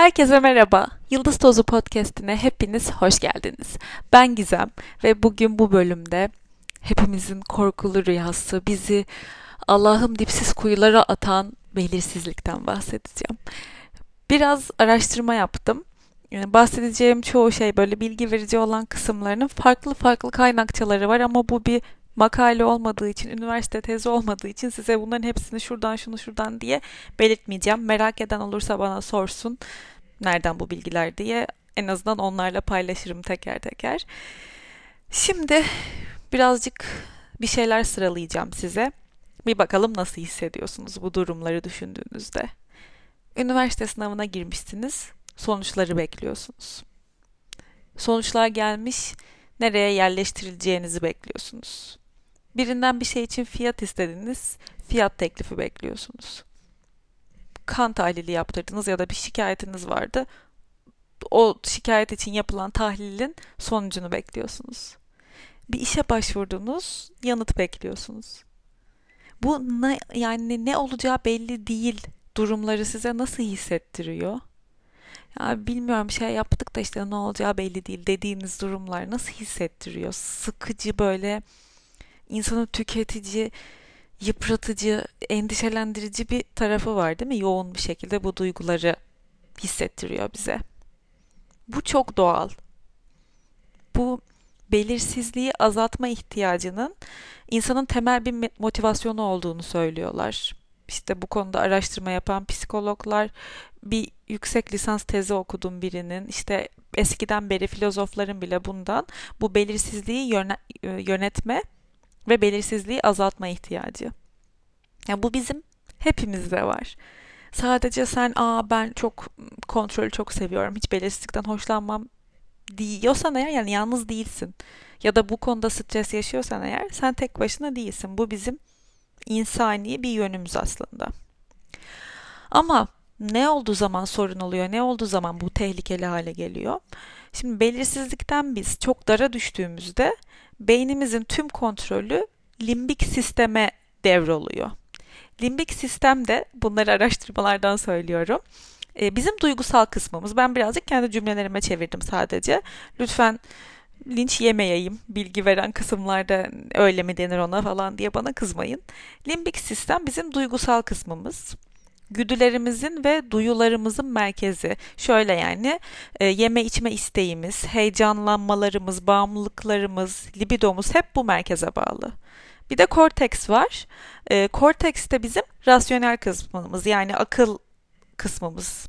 Herkese merhaba. Yıldız Tozu Podcast'ine hepiniz hoş geldiniz. Ben Gizem ve bugün bu bölümde hepimizin korkulu rüyası, bizi Allah'ım dipsiz kuyulara atan belirsizlikten bahsedeceğim. Biraz araştırma yaptım. Yani bahsedeceğim çoğu şey böyle bilgi verici olan kısımlarının farklı farklı kaynakçaları var ama bu bir makale olmadığı için, üniversite tezi olmadığı için size bunların hepsini şuradan şunu şuradan diye belirtmeyeceğim. Merak eden olursa bana sorsun nereden bu bilgiler diye. En azından onlarla paylaşırım teker teker. Şimdi birazcık bir şeyler sıralayacağım size. Bir bakalım nasıl hissediyorsunuz bu durumları düşündüğünüzde. Üniversite sınavına girmişsiniz, sonuçları bekliyorsunuz. Sonuçlar gelmiş, nereye yerleştirileceğinizi bekliyorsunuz. Birinden bir şey için fiyat istediniz, fiyat teklifi bekliyorsunuz. Kan tahlili yaptırdınız ya da bir şikayetiniz vardı. O şikayet için yapılan tahlilin sonucunu bekliyorsunuz. Bir işe başvurdunuz, yanıt bekliyorsunuz. Bu ne, yani ne olacağı belli değil durumları size nasıl hissettiriyor? Ya bilmiyorum şey yaptık da işte ne olacağı belli değil dediğiniz durumlar nasıl hissettiriyor? Sıkıcı böyle insanı tüketici, yıpratıcı, endişelendirici bir tarafı var değil mi? Yoğun bir şekilde bu duyguları hissettiriyor bize. Bu çok doğal. Bu belirsizliği azaltma ihtiyacının insanın temel bir motivasyonu olduğunu söylüyorlar. İşte bu konuda araştırma yapan psikologlar bir yüksek lisans tezi okudum birinin. İşte eskiden beri filozofların bile bundan bu belirsizliği yönetme ve belirsizliği azaltma ihtiyacı. Yani bu bizim hepimizde var. Sadece sen aa ben çok kontrolü çok seviyorum. Hiç belirsizlikten hoşlanmam diyorsan eğer yani yalnız değilsin. Ya da bu konuda stres yaşıyorsan eğer sen tek başına değilsin. Bu bizim insani bir yönümüz aslında. Ama ne olduğu zaman sorun oluyor, ne olduğu zaman bu tehlikeli hale geliyor. Şimdi belirsizlikten biz çok dara düştüğümüzde beynimizin tüm kontrolü limbik sisteme devroluyor. Limbik sistem de bunları araştırmalardan söylüyorum. E, bizim duygusal kısmımız. Ben birazcık kendi cümlelerime çevirdim sadece. Lütfen linç yemeyeyim bilgi veren kısımlarda öyle mi denir ona falan diye bana kızmayın. Limbik sistem bizim duygusal kısmımız güdülerimizin ve duyularımızın merkezi. Şöyle yani e, yeme içme isteğimiz, heyecanlanmalarımız, bağımlılıklarımız, libidomuz hep bu merkeze bağlı. Bir de korteks var. E, korteks de bizim rasyonel kısmımız yani akıl kısmımız,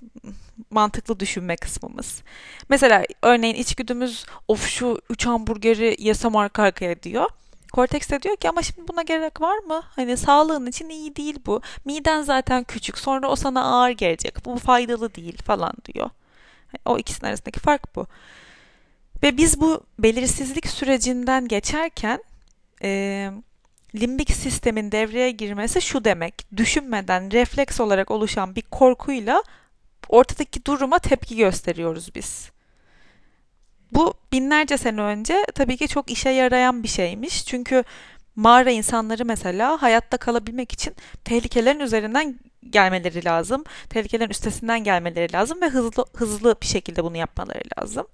mantıklı düşünme kısmımız. Mesela örneğin içgüdümüz of şu üç hamburgeri yesem arka arkaya diyor. Korteks de diyor ki ama şimdi buna gerek var mı? Hani sağlığın için iyi değil bu. Miden zaten küçük sonra o sana ağır gelecek. Bu faydalı değil falan diyor. O ikisinin arasındaki fark bu. Ve biz bu belirsizlik sürecinden geçerken e, limbik sistemin devreye girmesi şu demek. Düşünmeden refleks olarak oluşan bir korkuyla ortadaki duruma tepki gösteriyoruz biz. Bu binlerce sene önce tabii ki çok işe yarayan bir şeymiş. Çünkü mağara insanları mesela hayatta kalabilmek için tehlikelerin üzerinden gelmeleri lazım. Tehlikelerin üstesinden gelmeleri lazım ve hızlı hızlı bir şekilde bunu yapmaları lazım.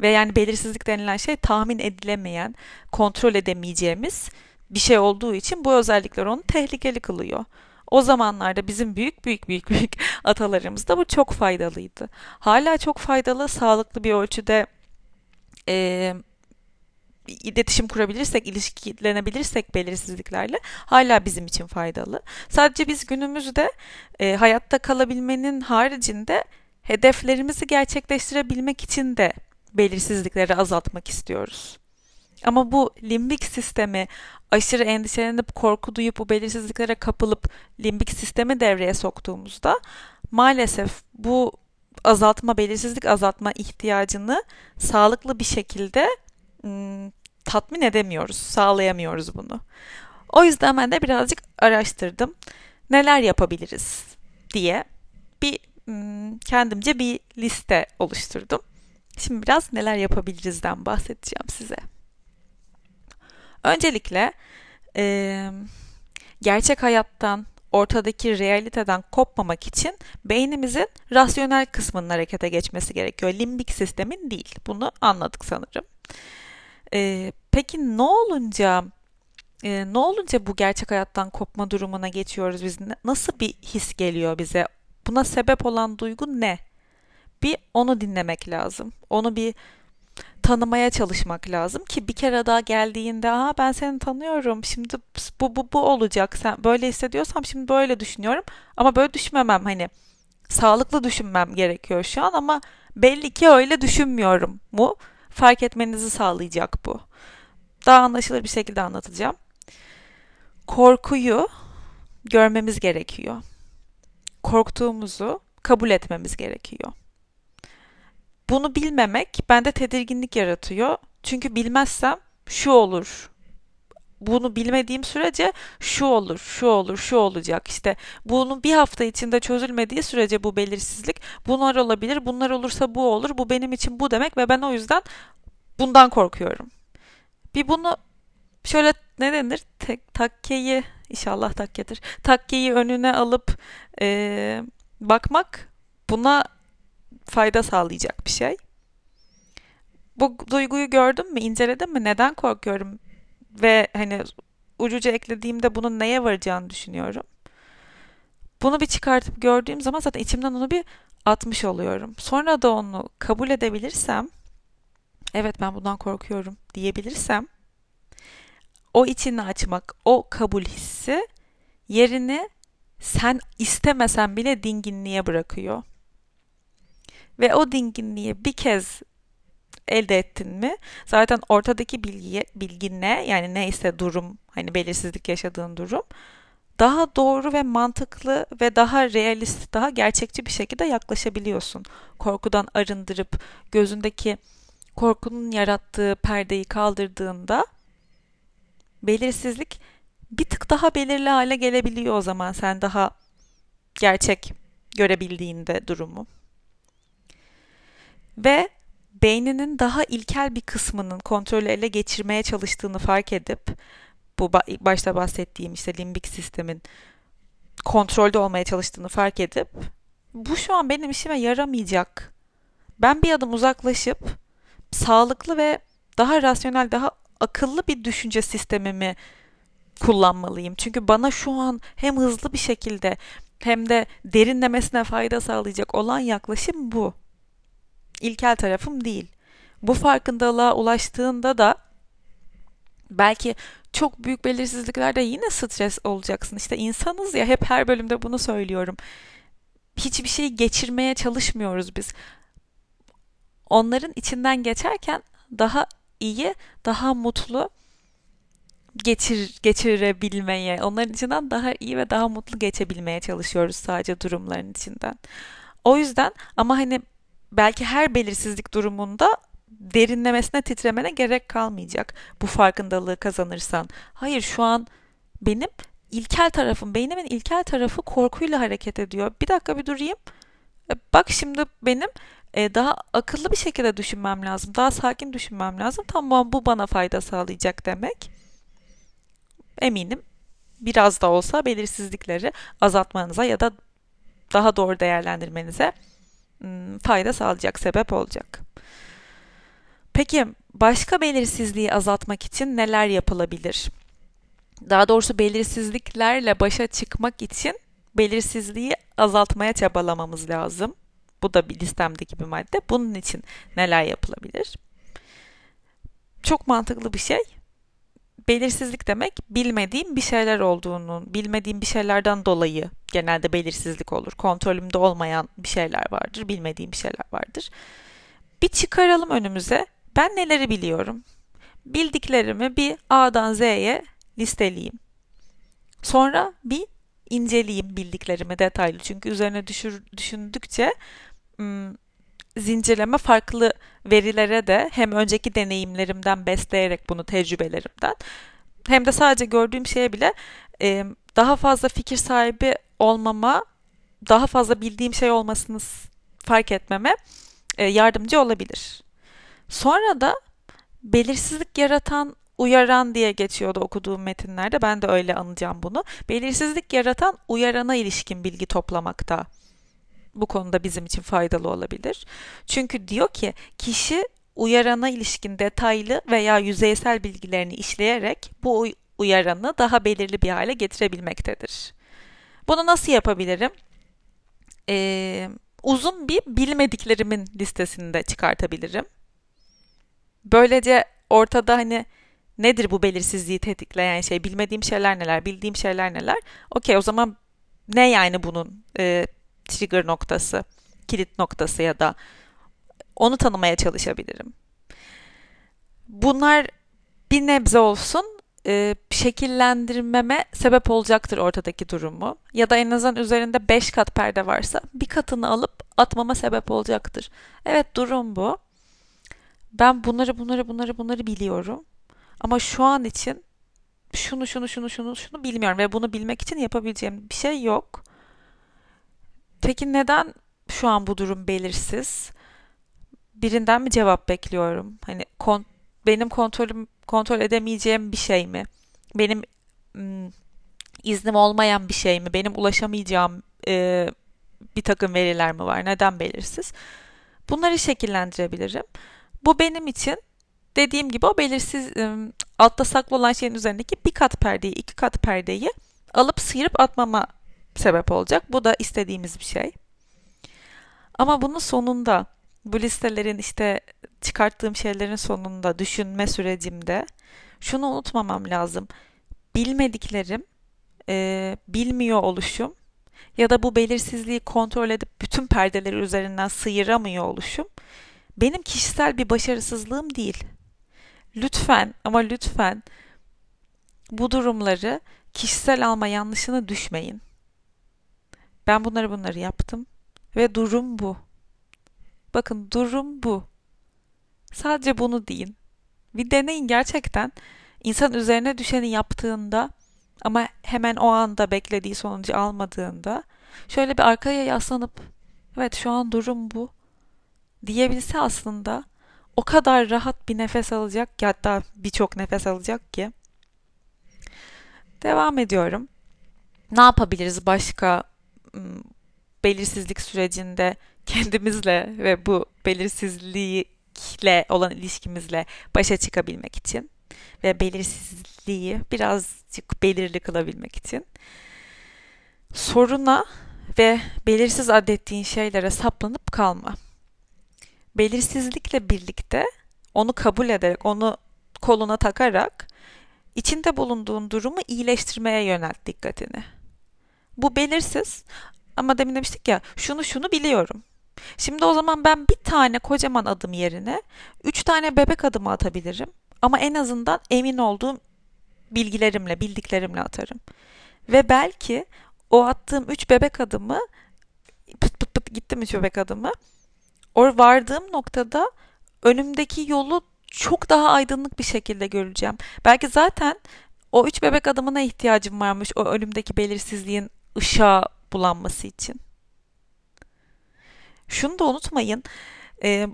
Ve yani belirsizlik denilen şey tahmin edilemeyen, kontrol edemeyeceğimiz bir şey olduğu için bu özellikler onu tehlikeli kılıyor. O zamanlarda bizim büyük büyük büyük büyük atalarımızda bu çok faydalıydı. Hala çok faydalı, sağlıklı bir ölçüde e, iletişim kurabilirsek, ilişkilenebilirsek belirsizliklerle hala bizim için faydalı. Sadece biz günümüzde e, hayatta kalabilmenin haricinde hedeflerimizi gerçekleştirebilmek için de belirsizlikleri azaltmak istiyoruz. Ama bu limbik sistemi aşırı endişelenip korku duyup bu belirsizliklere kapılıp limbik sistemi devreye soktuğumuzda maalesef bu azaltma, belirsizlik azaltma ihtiyacını sağlıklı bir şekilde ım, tatmin edemiyoruz, sağlayamıyoruz bunu. O yüzden ben de birazcık araştırdım. Neler yapabiliriz diye bir ım, kendimce bir liste oluşturdum. Şimdi biraz neler yapabilirizden bahsedeceğim size. Öncelikle e, gerçek hayattan ortadaki realiteden kopmamak için beynimizin rasyonel kısmının harekete geçmesi gerekiyor. Limbik sistemin değil. Bunu anladık sanırım. Ee, peki ne olunca e, ne olunca bu gerçek hayattan kopma durumuna geçiyoruz biz? Nasıl bir his geliyor bize? Buna sebep olan duygu ne? Bir onu dinlemek lazım. Onu bir tanımaya çalışmak lazım ki bir kere daha geldiğinde Aa, ben seni tanıyorum şimdi bu, bu, bu olacak sen böyle hissediyorsam şimdi böyle düşünüyorum ama böyle düşünmemem hani sağlıklı düşünmem gerekiyor şu an ama belli ki öyle düşünmüyorum mu fark etmenizi sağlayacak bu. Daha anlaşılır bir şekilde anlatacağım. Korkuyu görmemiz gerekiyor. Korktuğumuzu kabul etmemiz gerekiyor. Bunu bilmemek bende tedirginlik yaratıyor. Çünkü bilmezsem şu olur. Bunu bilmediğim sürece şu olur, şu olur, şu olacak. İşte bunun bir hafta içinde çözülmediği sürece bu belirsizlik bunlar olabilir, bunlar olursa bu olur, bu benim için bu demek ve ben o yüzden bundan korkuyorum. Bir bunu şöyle ne denir? Tek, takkeyi inşallah takkedir. Takkeyi önüne alıp e, bakmak buna fayda sağlayacak bir şey. Bu duyguyu gördüm mü, inceledim mi, neden korkuyorum ve hani ucuca eklediğimde bunun neye varacağını düşünüyorum. Bunu bir çıkartıp gördüğüm zaman zaten içimden onu bir atmış oluyorum. Sonra da onu kabul edebilirsem, evet ben bundan korkuyorum diyebilirsem, o içini açmak, o kabul hissi yerini sen istemesen bile dinginliğe bırakıyor. Ve o dinginliği bir kez elde ettin mi zaten ortadaki bilgiye, bilgi ne yani neyse durum hani belirsizlik yaşadığın durum daha doğru ve mantıklı ve daha realist, daha gerçekçi bir şekilde yaklaşabiliyorsun. Korkudan arındırıp gözündeki korkunun yarattığı perdeyi kaldırdığında belirsizlik bir tık daha belirli hale gelebiliyor o zaman sen daha gerçek görebildiğinde durumu ve beyninin daha ilkel bir kısmının kontrolü ele geçirmeye çalıştığını fark edip bu başta bahsettiğim işte limbik sistemin kontrolde olmaya çalıştığını fark edip bu şu an benim işime yaramayacak. Ben bir adım uzaklaşıp sağlıklı ve daha rasyonel, daha akıllı bir düşünce sistemimi kullanmalıyım. Çünkü bana şu an hem hızlı bir şekilde hem de derinlemesine fayda sağlayacak olan yaklaşım bu ilkel tarafım değil. Bu farkındalığa ulaştığında da belki çok büyük belirsizliklerde yine stres olacaksın. İşte insanız ya hep her bölümde bunu söylüyorum. Hiçbir şeyi geçirmeye çalışmıyoruz biz. Onların içinden geçerken daha iyi, daha mutlu geçir geçirebilmeye, onların içinden daha iyi ve daha mutlu geçebilmeye çalışıyoruz sadece durumların içinden. O yüzden ama hani belki her belirsizlik durumunda derinlemesine titremene gerek kalmayacak bu farkındalığı kazanırsan. Hayır şu an benim ilkel tarafım, beynimin ilkel tarafı korkuyla hareket ediyor. Bir dakika bir durayım. E, bak şimdi benim e, daha akıllı bir şekilde düşünmem lazım. Daha sakin düşünmem lazım. Tamam bu bana fayda sağlayacak demek. Eminim biraz da olsa belirsizlikleri azaltmanıza ya da daha doğru değerlendirmenize fayda sağlayacak, sebep olacak. Peki başka belirsizliği azaltmak için neler yapılabilir? Daha doğrusu belirsizliklerle başa çıkmak için belirsizliği azaltmaya çabalamamız lazım. Bu da bir listemdeki bir madde. Bunun için neler yapılabilir? Çok mantıklı bir şey belirsizlik demek bilmediğim bir şeyler olduğunu, bilmediğim bir şeylerden dolayı genelde belirsizlik olur. Kontrolümde olmayan bir şeyler vardır, bilmediğim bir şeyler vardır. Bir çıkaralım önümüze. Ben neleri biliyorum? Bildiklerimi bir A'dan Z'ye listeleyeyim. Sonra bir inceleyeyim bildiklerimi detaylı. Çünkü üzerine düşür, düşündükçe zincirleme farklı verilere de hem önceki deneyimlerimden besleyerek bunu tecrübelerimden hem de sadece gördüğüm şeye bile e, daha fazla fikir sahibi olmama, daha fazla bildiğim şey olmasını fark etmeme e, yardımcı olabilir. Sonra da belirsizlik yaratan uyaran diye geçiyordu okuduğum metinlerde. Ben de öyle anacağım bunu. Belirsizlik yaratan uyarana ilişkin bilgi toplamakta. Bu konuda bizim için faydalı olabilir. Çünkü diyor ki kişi uyarana ilişkin detaylı veya yüzeysel bilgilerini işleyerek bu uyaranı daha belirli bir hale getirebilmektedir. Bunu nasıl yapabilirim? Ee, uzun bir bilmediklerimin listesini de çıkartabilirim. Böylece ortada hani nedir bu belirsizliği tetikleyen şey? Bilmediğim şeyler neler? Bildiğim şeyler neler? Okey o zaman ne yani bunun e, trigger noktası, kilit noktası ya da onu tanımaya çalışabilirim. Bunlar bir nebze olsun e, şekillendirmeme sebep olacaktır ortadaki durumu. Ya da en azından üzerinde 5 kat perde varsa bir katını alıp atmama sebep olacaktır. Evet durum bu. Ben bunları bunları bunları bunları biliyorum. Ama şu an için şunu şunu şunu şunu şunu bilmiyorum ve bunu bilmek için yapabileceğim bir şey yok. Peki neden şu an bu durum belirsiz? Birinden mi cevap bekliyorum? Hani kon benim kontrolüm kontrol edemeyeceğim bir şey mi? Benim ım, iznim olmayan bir şey mi? Benim ulaşamayacağım e, bir takım veriler mi var? Neden belirsiz? Bunları şekillendirebilirim. Bu benim için dediğim gibi o belirsiz ım, altta saklı olan şeyin üzerindeki bir kat perdeyi, iki kat perdeyi alıp sıyırıp atmama sebep olacak. Bu da istediğimiz bir şey. Ama bunun sonunda bu listelerin işte çıkarttığım şeylerin sonunda düşünme sürecimde şunu unutmamam lazım. Bilmediklerim, e, bilmiyor oluşum ya da bu belirsizliği kontrol edip bütün perdeleri üzerinden sıyıramıyor oluşum benim kişisel bir başarısızlığım değil. Lütfen ama lütfen bu durumları kişisel alma yanlışına düşmeyin. Ben bunları bunları yaptım ve durum bu. Bakın durum bu. Sadece bunu deyin. Bir deneyin gerçekten. İnsan üzerine düşeni yaptığında ama hemen o anda beklediği sonucu almadığında şöyle bir arkaya yaslanıp evet şu an durum bu diyebilse aslında o kadar rahat bir nefes alacak ki hatta birçok nefes alacak ki. Devam ediyorum. Ne yapabiliriz başka belirsizlik sürecinde kendimizle ve bu belirsizlikle olan ilişkimizle başa çıkabilmek için ve belirsizliği birazcık belirli kılabilmek için soruna ve belirsiz adettiğin şeylere saplanıp kalma. Belirsizlikle birlikte onu kabul ederek, onu koluna takarak içinde bulunduğun durumu iyileştirmeye yönelt dikkatini. Bu belirsiz ama demin demiştik ya şunu şunu biliyorum. Şimdi o zaman ben bir tane kocaman adım yerine üç tane bebek adımı atabilirim. Ama en azından emin olduğum bilgilerimle, bildiklerimle atarım. Ve belki o attığım üç bebek adımı pıt pıt pıt gittim üç bebek adımı. O vardığım noktada önümdeki yolu çok daha aydınlık bir şekilde göreceğim. Belki zaten o üç bebek adımına ihtiyacım varmış o önümdeki belirsizliğin ışığa bulanması için. Şunu da unutmayın. E,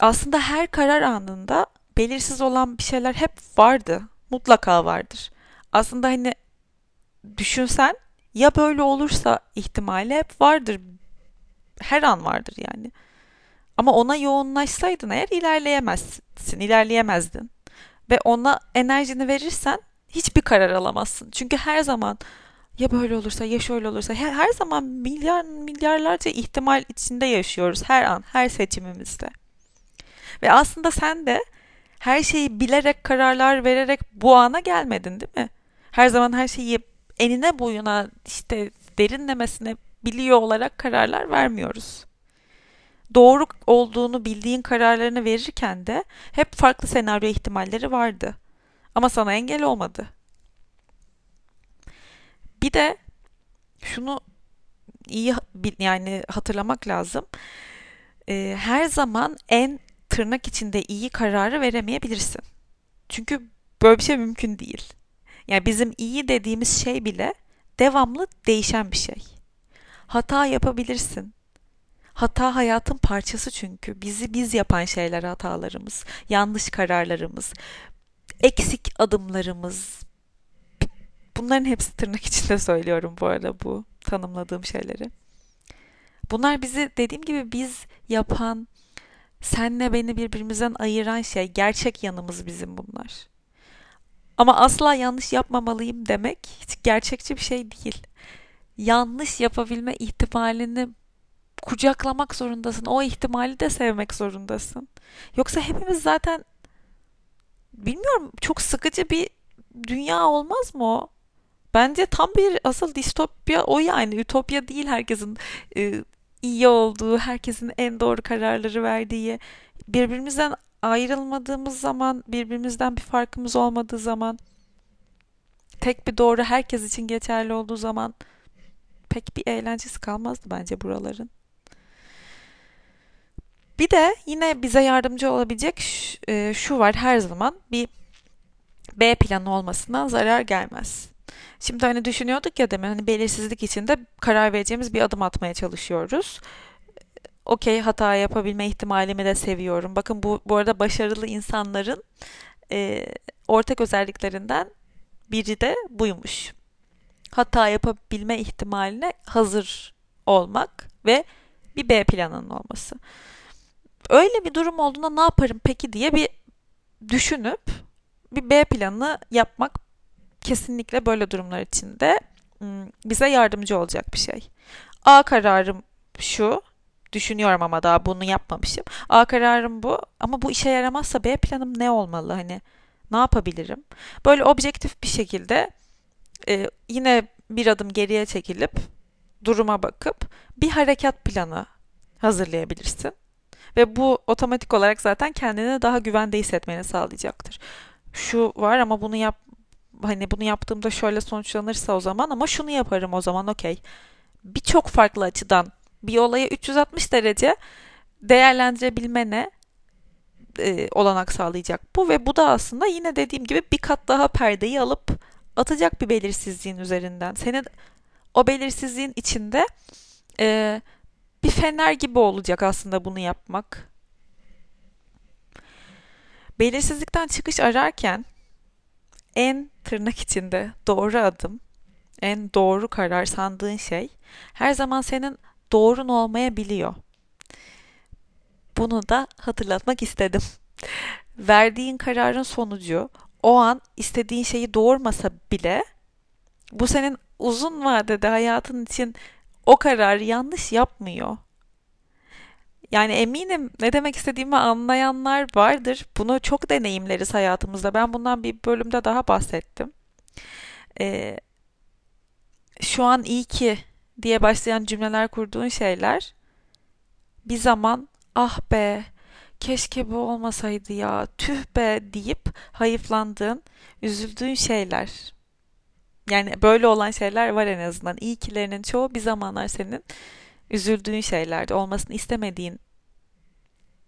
aslında her karar anında belirsiz olan bir şeyler hep vardı. Mutlaka vardır. Aslında hani düşünsen ya böyle olursa ihtimali hep vardır. Her an vardır yani. Ama ona yoğunlaşsaydın eğer ilerleyemezsin, ilerleyemezdin. Ve ona enerjini verirsen hiçbir karar alamazsın. Çünkü her zaman ya böyle olursa ya şöyle olursa her, her zaman milyar milyarlarca ihtimal içinde yaşıyoruz her an her seçimimizde. Ve aslında sen de her şeyi bilerek kararlar vererek bu ana gelmedin değil mi? Her zaman her şeyi enine boyuna işte derinlemesine biliyor olarak kararlar vermiyoruz. Doğru olduğunu bildiğin kararlarını verirken de hep farklı senaryo ihtimalleri vardı. Ama sana engel olmadı. Bir de şunu iyi yani hatırlamak lazım. Ee, her zaman en tırnak içinde iyi kararı veremeyebilirsin. Çünkü böyle bir şey mümkün değil. Yani bizim iyi dediğimiz şey bile devamlı değişen bir şey. Hata yapabilirsin. Hata hayatın parçası çünkü. Bizi biz yapan şeyler hatalarımız, yanlış kararlarımız. eksik adımlarımız. Bunların hepsi tırnak içinde söylüyorum bu arada bu tanımladığım şeyleri. Bunlar bizi dediğim gibi biz yapan, senle beni birbirimizden ayıran şey, gerçek yanımız bizim bunlar. Ama asla yanlış yapmamalıyım demek hiç gerçekçi bir şey değil. Yanlış yapabilme ihtimalini kucaklamak zorundasın. O ihtimali de sevmek zorundasın. Yoksa hepimiz zaten bilmiyorum çok sıkıcı bir dünya olmaz mı o? Bence tam bir asıl distopya o yani. Ütopya değil herkesin e, iyi olduğu, herkesin en doğru kararları verdiği, birbirimizden ayrılmadığımız zaman, birbirimizden bir farkımız olmadığı zaman, tek bir doğru herkes için geçerli olduğu zaman pek bir eğlencesi kalmazdı bence buraların. Bir de yine bize yardımcı olabilecek e, şu var her zaman bir B planı olmasından zarar gelmez. Şimdi hani düşünüyorduk ya demin hani belirsizlik içinde karar vereceğimiz bir adım atmaya çalışıyoruz. Okey hata yapabilme ihtimalimi de seviyorum. Bakın bu, bu arada başarılı insanların e, ortak özelliklerinden biri de buymuş. Hata yapabilme ihtimaline hazır olmak ve bir B planının olması. Öyle bir durum olduğunda ne yaparım peki diye bir düşünüp bir B planı yapmak kesinlikle böyle durumlar içinde bize yardımcı olacak bir şey. A kararım şu. Düşünüyorum ama daha bunu yapmamışım. A kararım bu ama bu işe yaramazsa B planım ne olmalı? Hani ne yapabilirim? Böyle objektif bir şekilde e, yine bir adım geriye çekilip duruma bakıp bir harekat planı hazırlayabilirsin. Ve bu otomatik olarak zaten kendini daha güvende hissetmeni sağlayacaktır. Şu var ama bunu yap hani bunu yaptığımda şöyle sonuçlanırsa o zaman ama şunu yaparım o zaman okey. Birçok farklı açıdan bir olayı 360 derece değerlendirebilmene e, olanak sağlayacak bu ve bu da aslında yine dediğim gibi bir kat daha perdeyi alıp atacak bir belirsizliğin üzerinden. Senin o belirsizliğin içinde e, bir fener gibi olacak aslında bunu yapmak. Belirsizlikten çıkış ararken en tırnak içinde doğru adım, en doğru karar sandığın şey her zaman senin doğrun olmayabiliyor. Bunu da hatırlatmak istedim. Verdiğin kararın sonucu o an istediğin şeyi doğurmasa bile bu senin uzun vadede hayatın için o kararı yanlış yapmıyor. Yani eminim ne demek istediğimi anlayanlar vardır. Bunu çok deneyimleriz hayatımızda. Ben bundan bir bölümde daha bahsettim. Ee, şu an iyi ki diye başlayan cümleler kurduğun şeyler bir zaman ah be keşke bu olmasaydı ya tüh be deyip hayıflandığın, üzüldüğün şeyler. Yani böyle olan şeyler var en azından. İyi kilerinin çoğu bir zamanlar senin üzüldüğün şeylerdi. Olmasını istemediğin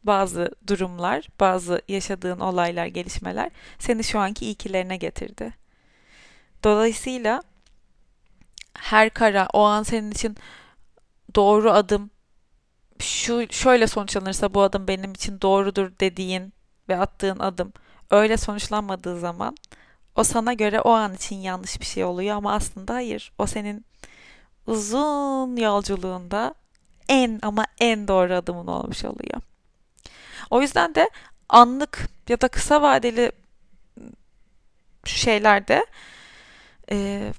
bazı durumlar, bazı yaşadığın olaylar, gelişmeler seni şu anki iyikilerine getirdi. Dolayısıyla her kara o an senin için doğru adım şu şöyle sonuçlanırsa bu adım benim için doğrudur dediğin ve attığın adım öyle sonuçlanmadığı zaman o sana göre o an için yanlış bir şey oluyor ama aslında hayır. O senin uzun yolculuğunda en ama en doğru adımın olmuş oluyor. O yüzden de anlık ya da kısa vadeli şeylerde e,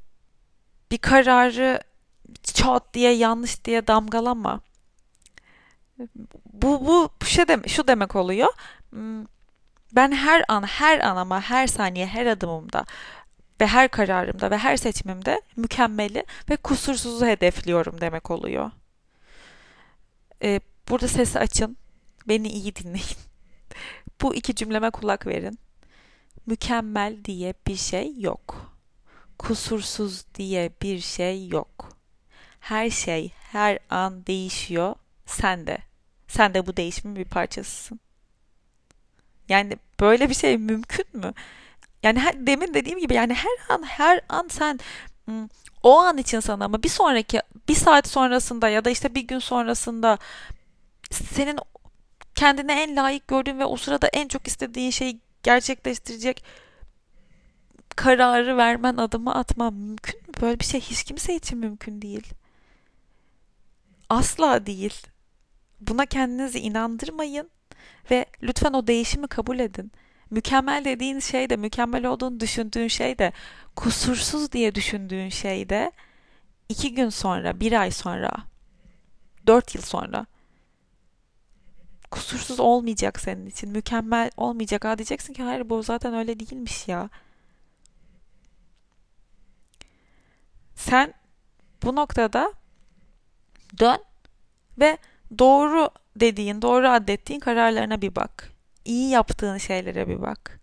bir kararı çat diye yanlış diye damgalama. Bu bu şey demek, şu demek oluyor. Hmm, ben her an, her an ama her saniye, her adımımda ve her kararımda ve her seçimimde mükemmeli ve kusursuzu hedefliyorum demek oluyor. Ee, burada sesi açın. Beni iyi dinleyin. Bu iki cümleme kulak verin. Mükemmel diye bir şey yok. Kusursuz diye bir şey yok. Her şey her an değişiyor. Sen de. Sen de bu değişimin bir parçasısın. Yani böyle bir şey mümkün mü? Yani her, demin dediğim gibi yani her an her an sen o an için sana ama bir sonraki bir saat sonrasında ya da işte bir gün sonrasında senin kendine en layık gördüğün ve o sırada en çok istediğin şeyi gerçekleştirecek kararı vermen, adımı atman mümkün mü? Böyle bir şey hiç kimse için mümkün değil. Asla değil. Buna kendinizi inandırmayın ve lütfen o değişimi kabul edin. Mükemmel dediğin şey de, mükemmel olduğunu düşündüğün şey de, kusursuz diye düşündüğün şey de iki gün sonra, bir ay sonra, dört yıl sonra kusursuz olmayacak senin için. Mükemmel olmayacak. Ha diyeceksin ki hayır bu zaten öyle değilmiş ya. Sen bu noktada dön ve doğru dediğin, doğru adettiğin kararlarına bir bak. İyi yaptığın şeylere bir bak.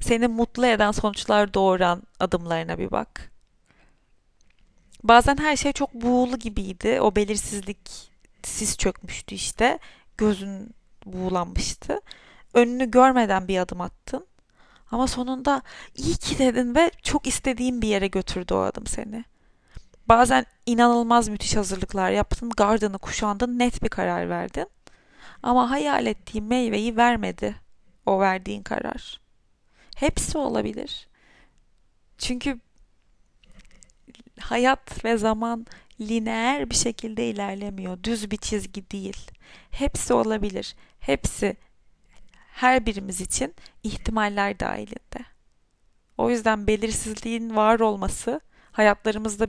Seni mutlu eden sonuçlar doğuran adımlarına bir bak. Bazen her şey çok buğulu gibiydi. O belirsizlik sis çökmüştü işte. Gözün buğulanmıştı. Önünü görmeden bir adım attın. Ama sonunda iyi ki dedin ve çok istediğin bir yere götürdü o adım seni. Bazen inanılmaz müthiş hazırlıklar yaptın, gardını kuşandın, net bir karar verdin. Ama hayal ettiğin meyveyi vermedi o verdiğin karar. Hepsi olabilir. Çünkü hayat ve zaman lineer bir şekilde ilerlemiyor. Düz bir çizgi değil. Hepsi olabilir. Hepsi her birimiz için ihtimaller dahilinde. O yüzden belirsizliğin var olması, hayatlarımızda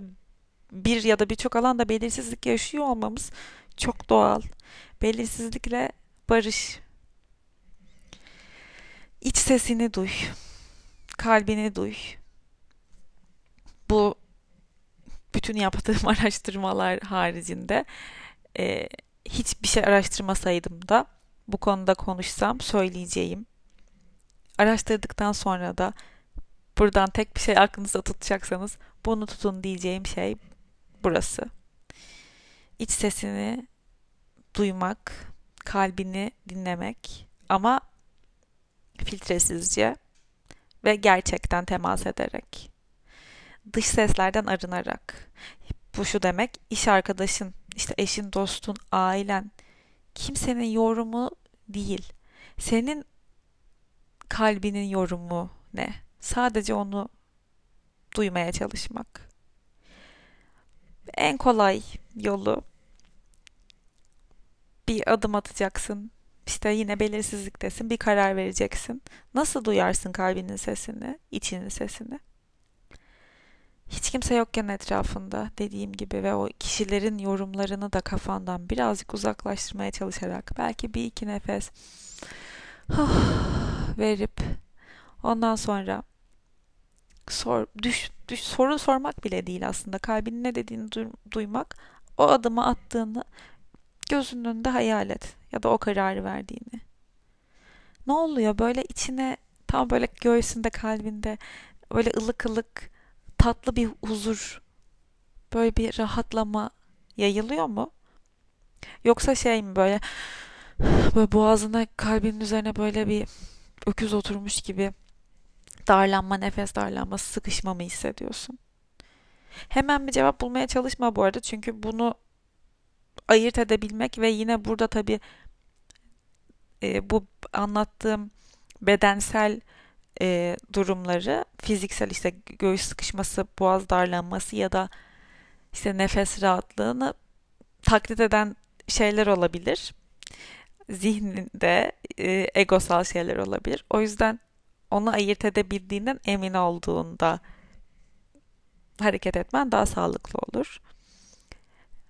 bir ya da birçok alanda belirsizlik yaşıyor olmamız çok doğal. Belirsizlikle barış. İç sesini duy. Kalbini duy. Bu bütün yaptığım araştırmalar haricinde e, hiçbir şey araştırmasaydım da bu konuda konuşsam söyleyeceğim. Araştırdıktan sonra da buradan tek bir şey aklınızda tutacaksanız bunu tutun diyeceğim şey burası. İç sesini duymak, kalbini dinlemek ama filtresizce ve gerçekten temas ederek. Dış seslerden arınarak. Bu şu demek, iş arkadaşın, işte eşin, dostun, ailen, kimsenin yorumu değil. Senin kalbinin yorumu ne? Sadece onu duymaya çalışmak. En kolay yolu bir adım atacaksın. İşte yine belirsizliktesin. Bir karar vereceksin. Nasıl duyarsın kalbinin sesini, içinin sesini? Hiç kimse yokken etrafında dediğim gibi ve o kişilerin yorumlarını da kafandan birazcık uzaklaştırmaya çalışarak belki bir iki nefes verip ondan sonra sor, düş, düş, soru sormak bile değil aslında. Kalbinin ne dediğini du, duymak, o adımı attığını gözünün önünde hayal et ya da o kararı verdiğini. Ne oluyor böyle içine tam böyle göğsünde kalbinde böyle ılık ılık tatlı bir huzur böyle bir rahatlama yayılıyor mu? Yoksa şey mi böyle böyle boğazına kalbinin üzerine böyle bir öküz oturmuş gibi darlanma, nefes darlanması, sıkışma mı hissediyorsun? Hemen bir cevap bulmaya çalışma bu arada çünkü bunu ayırt edebilmek ve yine burada tabii e, bu anlattığım bedensel e, durumları fiziksel işte göğüs sıkışması, boğaz darlanması ya da işte nefes rahatlığını taklit eden şeyler olabilir. Zihninde e, egosal şeyler olabilir. O yüzden onu ayırt edebildiğinden emin olduğunda hareket etmen daha sağlıklı olur.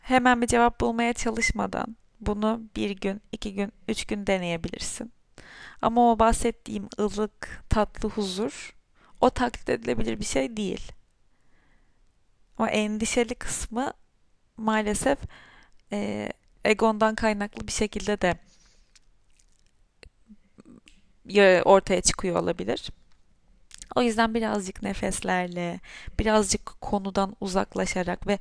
Hemen bir cevap bulmaya çalışmadan bunu bir gün, iki gün, üç gün deneyebilirsin. Ama o bahsettiğim ılık, tatlı huzur o taklit edilebilir bir şey değil. O endişeli kısmı maalesef e, egondan kaynaklı bir şekilde de ortaya çıkıyor olabilir. O yüzden birazcık nefeslerle, birazcık konudan uzaklaşarak ve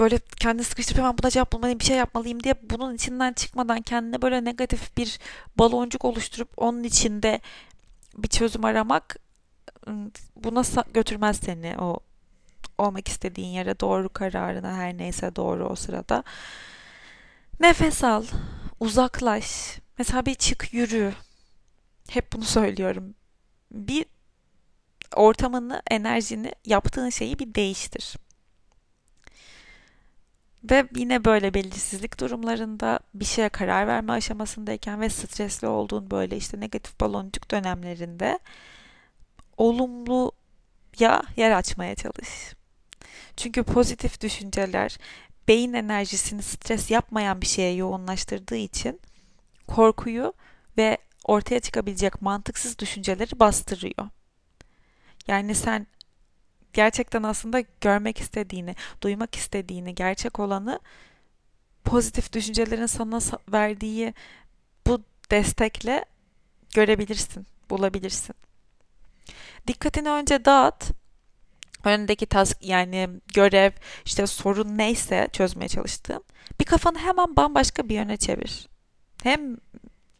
böyle kendini sıkıştırıp hemen buna cevap bulmalıyım, bir şey yapmalıyım diye bunun içinden çıkmadan kendine böyle negatif bir baloncuk oluşturup onun içinde bir çözüm aramak buna götürmez seni o olmak istediğin yere doğru kararına her neyse doğru o sırada. Nefes al, uzaklaş. Mesela bir çık yürü. Hep bunu söylüyorum. Bir ortamını, enerjini, yaptığın şeyi bir değiştir. Ve yine böyle belirsizlik durumlarında bir şeye karar verme aşamasındayken ve stresli olduğun böyle işte negatif baloncuk dönemlerinde olumlu ya yer açmaya çalış. Çünkü pozitif düşünceler beyin enerjisini stres yapmayan bir şeye yoğunlaştırdığı için korkuyu ve ortaya çıkabilecek mantıksız düşünceleri bastırıyor. Yani sen gerçekten aslında görmek istediğini, duymak istediğini, gerçek olanı pozitif düşüncelerin sana verdiği bu destekle görebilirsin, bulabilirsin. Dikkatini önce dağıt. Önündeki task yani görev, işte sorun neyse çözmeye çalıştığın bir kafanı hemen bambaşka bir yöne çevir. Hem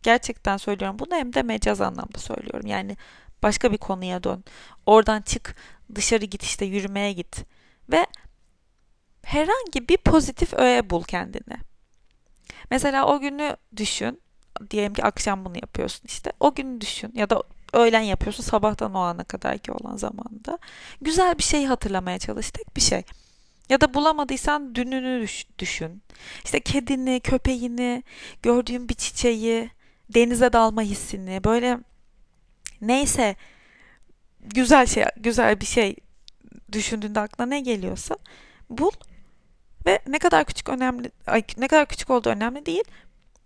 gerçekten söylüyorum bunu hem de mecaz anlamda söylüyorum. Yani başka bir konuya dön. Oradan çık, dışarı git işte yürümeye git ve herhangi bir pozitif öğe bul kendine. Mesela o günü düşün. Diyelim ki akşam bunu yapıyorsun işte. O günü düşün ya da öğlen yapıyorsun sabahtan o ana kadar ki olan zamanda. Güzel bir şey hatırlamaya çalış. Tek bir şey. Ya da bulamadıysan dününü düşün. İşte kedini, köpeğini, gördüğün bir çiçeği, denize dalma hissini, böyle neyse güzel şey, güzel bir şey düşündüğünde aklına ne geliyorsa bul ve ne kadar küçük önemli, ay, ne kadar küçük olduğu önemli değil.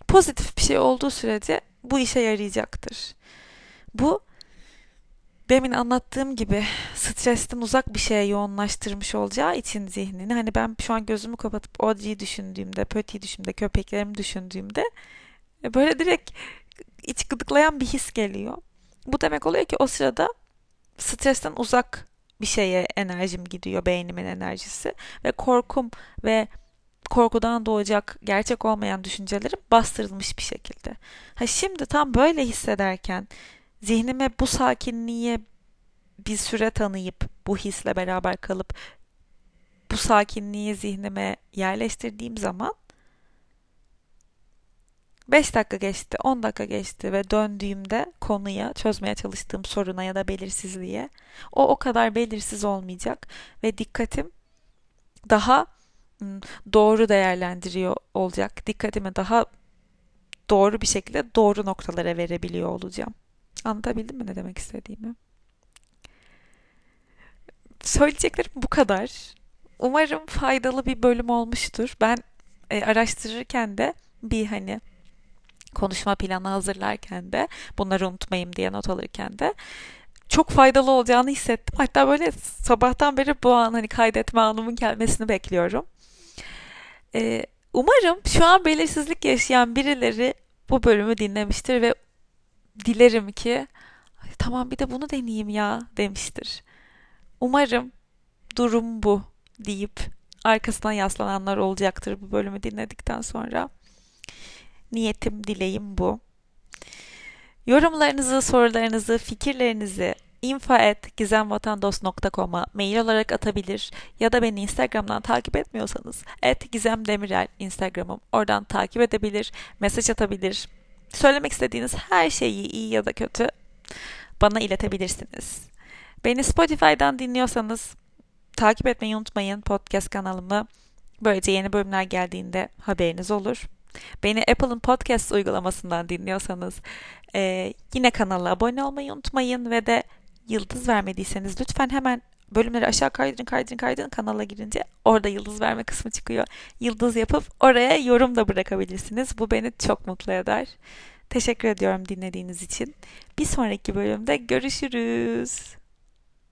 Pozitif bir şey olduğu sürece bu işe yarayacaktır. Bu demin anlattığım gibi stresten uzak bir şeye yoğunlaştırmış olacağı için zihnini hani ben şu an gözümü kapatıp Audrey'i düşündüğümde, Pötü'yü düşündüğümde, köpeklerimi düşündüğümde e, böyle direkt iç gıdıklayan bir his geliyor. Bu demek oluyor ki o sırada stresten uzak bir şeye enerjim gidiyor, beynimin enerjisi ve korkum ve korkudan doğacak gerçek olmayan düşüncelerim bastırılmış bir şekilde. Ha şimdi tam böyle hissederken zihnime bu sakinliğe bir süre tanıyıp bu hisle beraber kalıp bu sakinliği zihnime yerleştirdiğim zaman 5 dakika geçti, 10 dakika geçti ve döndüğümde konuya, çözmeye çalıştığım soruna ya da belirsizliğe o o kadar belirsiz olmayacak ve dikkatim daha doğru değerlendiriyor olacak. Dikkatimi daha doğru bir şekilde doğru noktalara verebiliyor olacağım. Anlatabildim mi ne demek istediğimi? Söyleyeceklerim bu kadar. Umarım faydalı bir bölüm olmuştur. Ben e, araştırırken de bir hani konuşma planı hazırlarken de bunları unutmayayım diye not alırken de çok faydalı olacağını hissettim. Hatta böyle sabahtan beri bu an hani kaydetme anımın gelmesini bekliyorum. Ee, umarım şu an belirsizlik yaşayan birileri bu bölümü dinlemiştir ve dilerim ki tamam bir de bunu deneyeyim ya demiştir. Umarım durum bu deyip arkasından yaslananlar olacaktır bu bölümü dinledikten sonra. Niyetim, dileğim bu. Yorumlarınızı, sorularınızı, fikirlerinizi info.gizemvatandos.com'a mail olarak atabilir ya da beni Instagram'dan takip etmiyorsanız et Gizem Demirel Instagram'ım oradan takip edebilir, mesaj atabilir. Söylemek istediğiniz her şeyi iyi ya da kötü bana iletebilirsiniz. Beni Spotify'dan dinliyorsanız takip etmeyi unutmayın podcast kanalımı. Böylece yeni bölümler geldiğinde haberiniz olur. Beni Apple'ın podcast uygulamasından dinliyorsanız e, yine kanala abone olmayı unutmayın ve de yıldız vermediyseniz lütfen hemen bölümleri aşağı kaydırın kaydırın kaydırın kanala girince orada yıldız verme kısmı çıkıyor. Yıldız yapıp oraya yorum da bırakabilirsiniz. Bu beni çok mutlu eder. Teşekkür ediyorum dinlediğiniz için. Bir sonraki bölümde görüşürüz.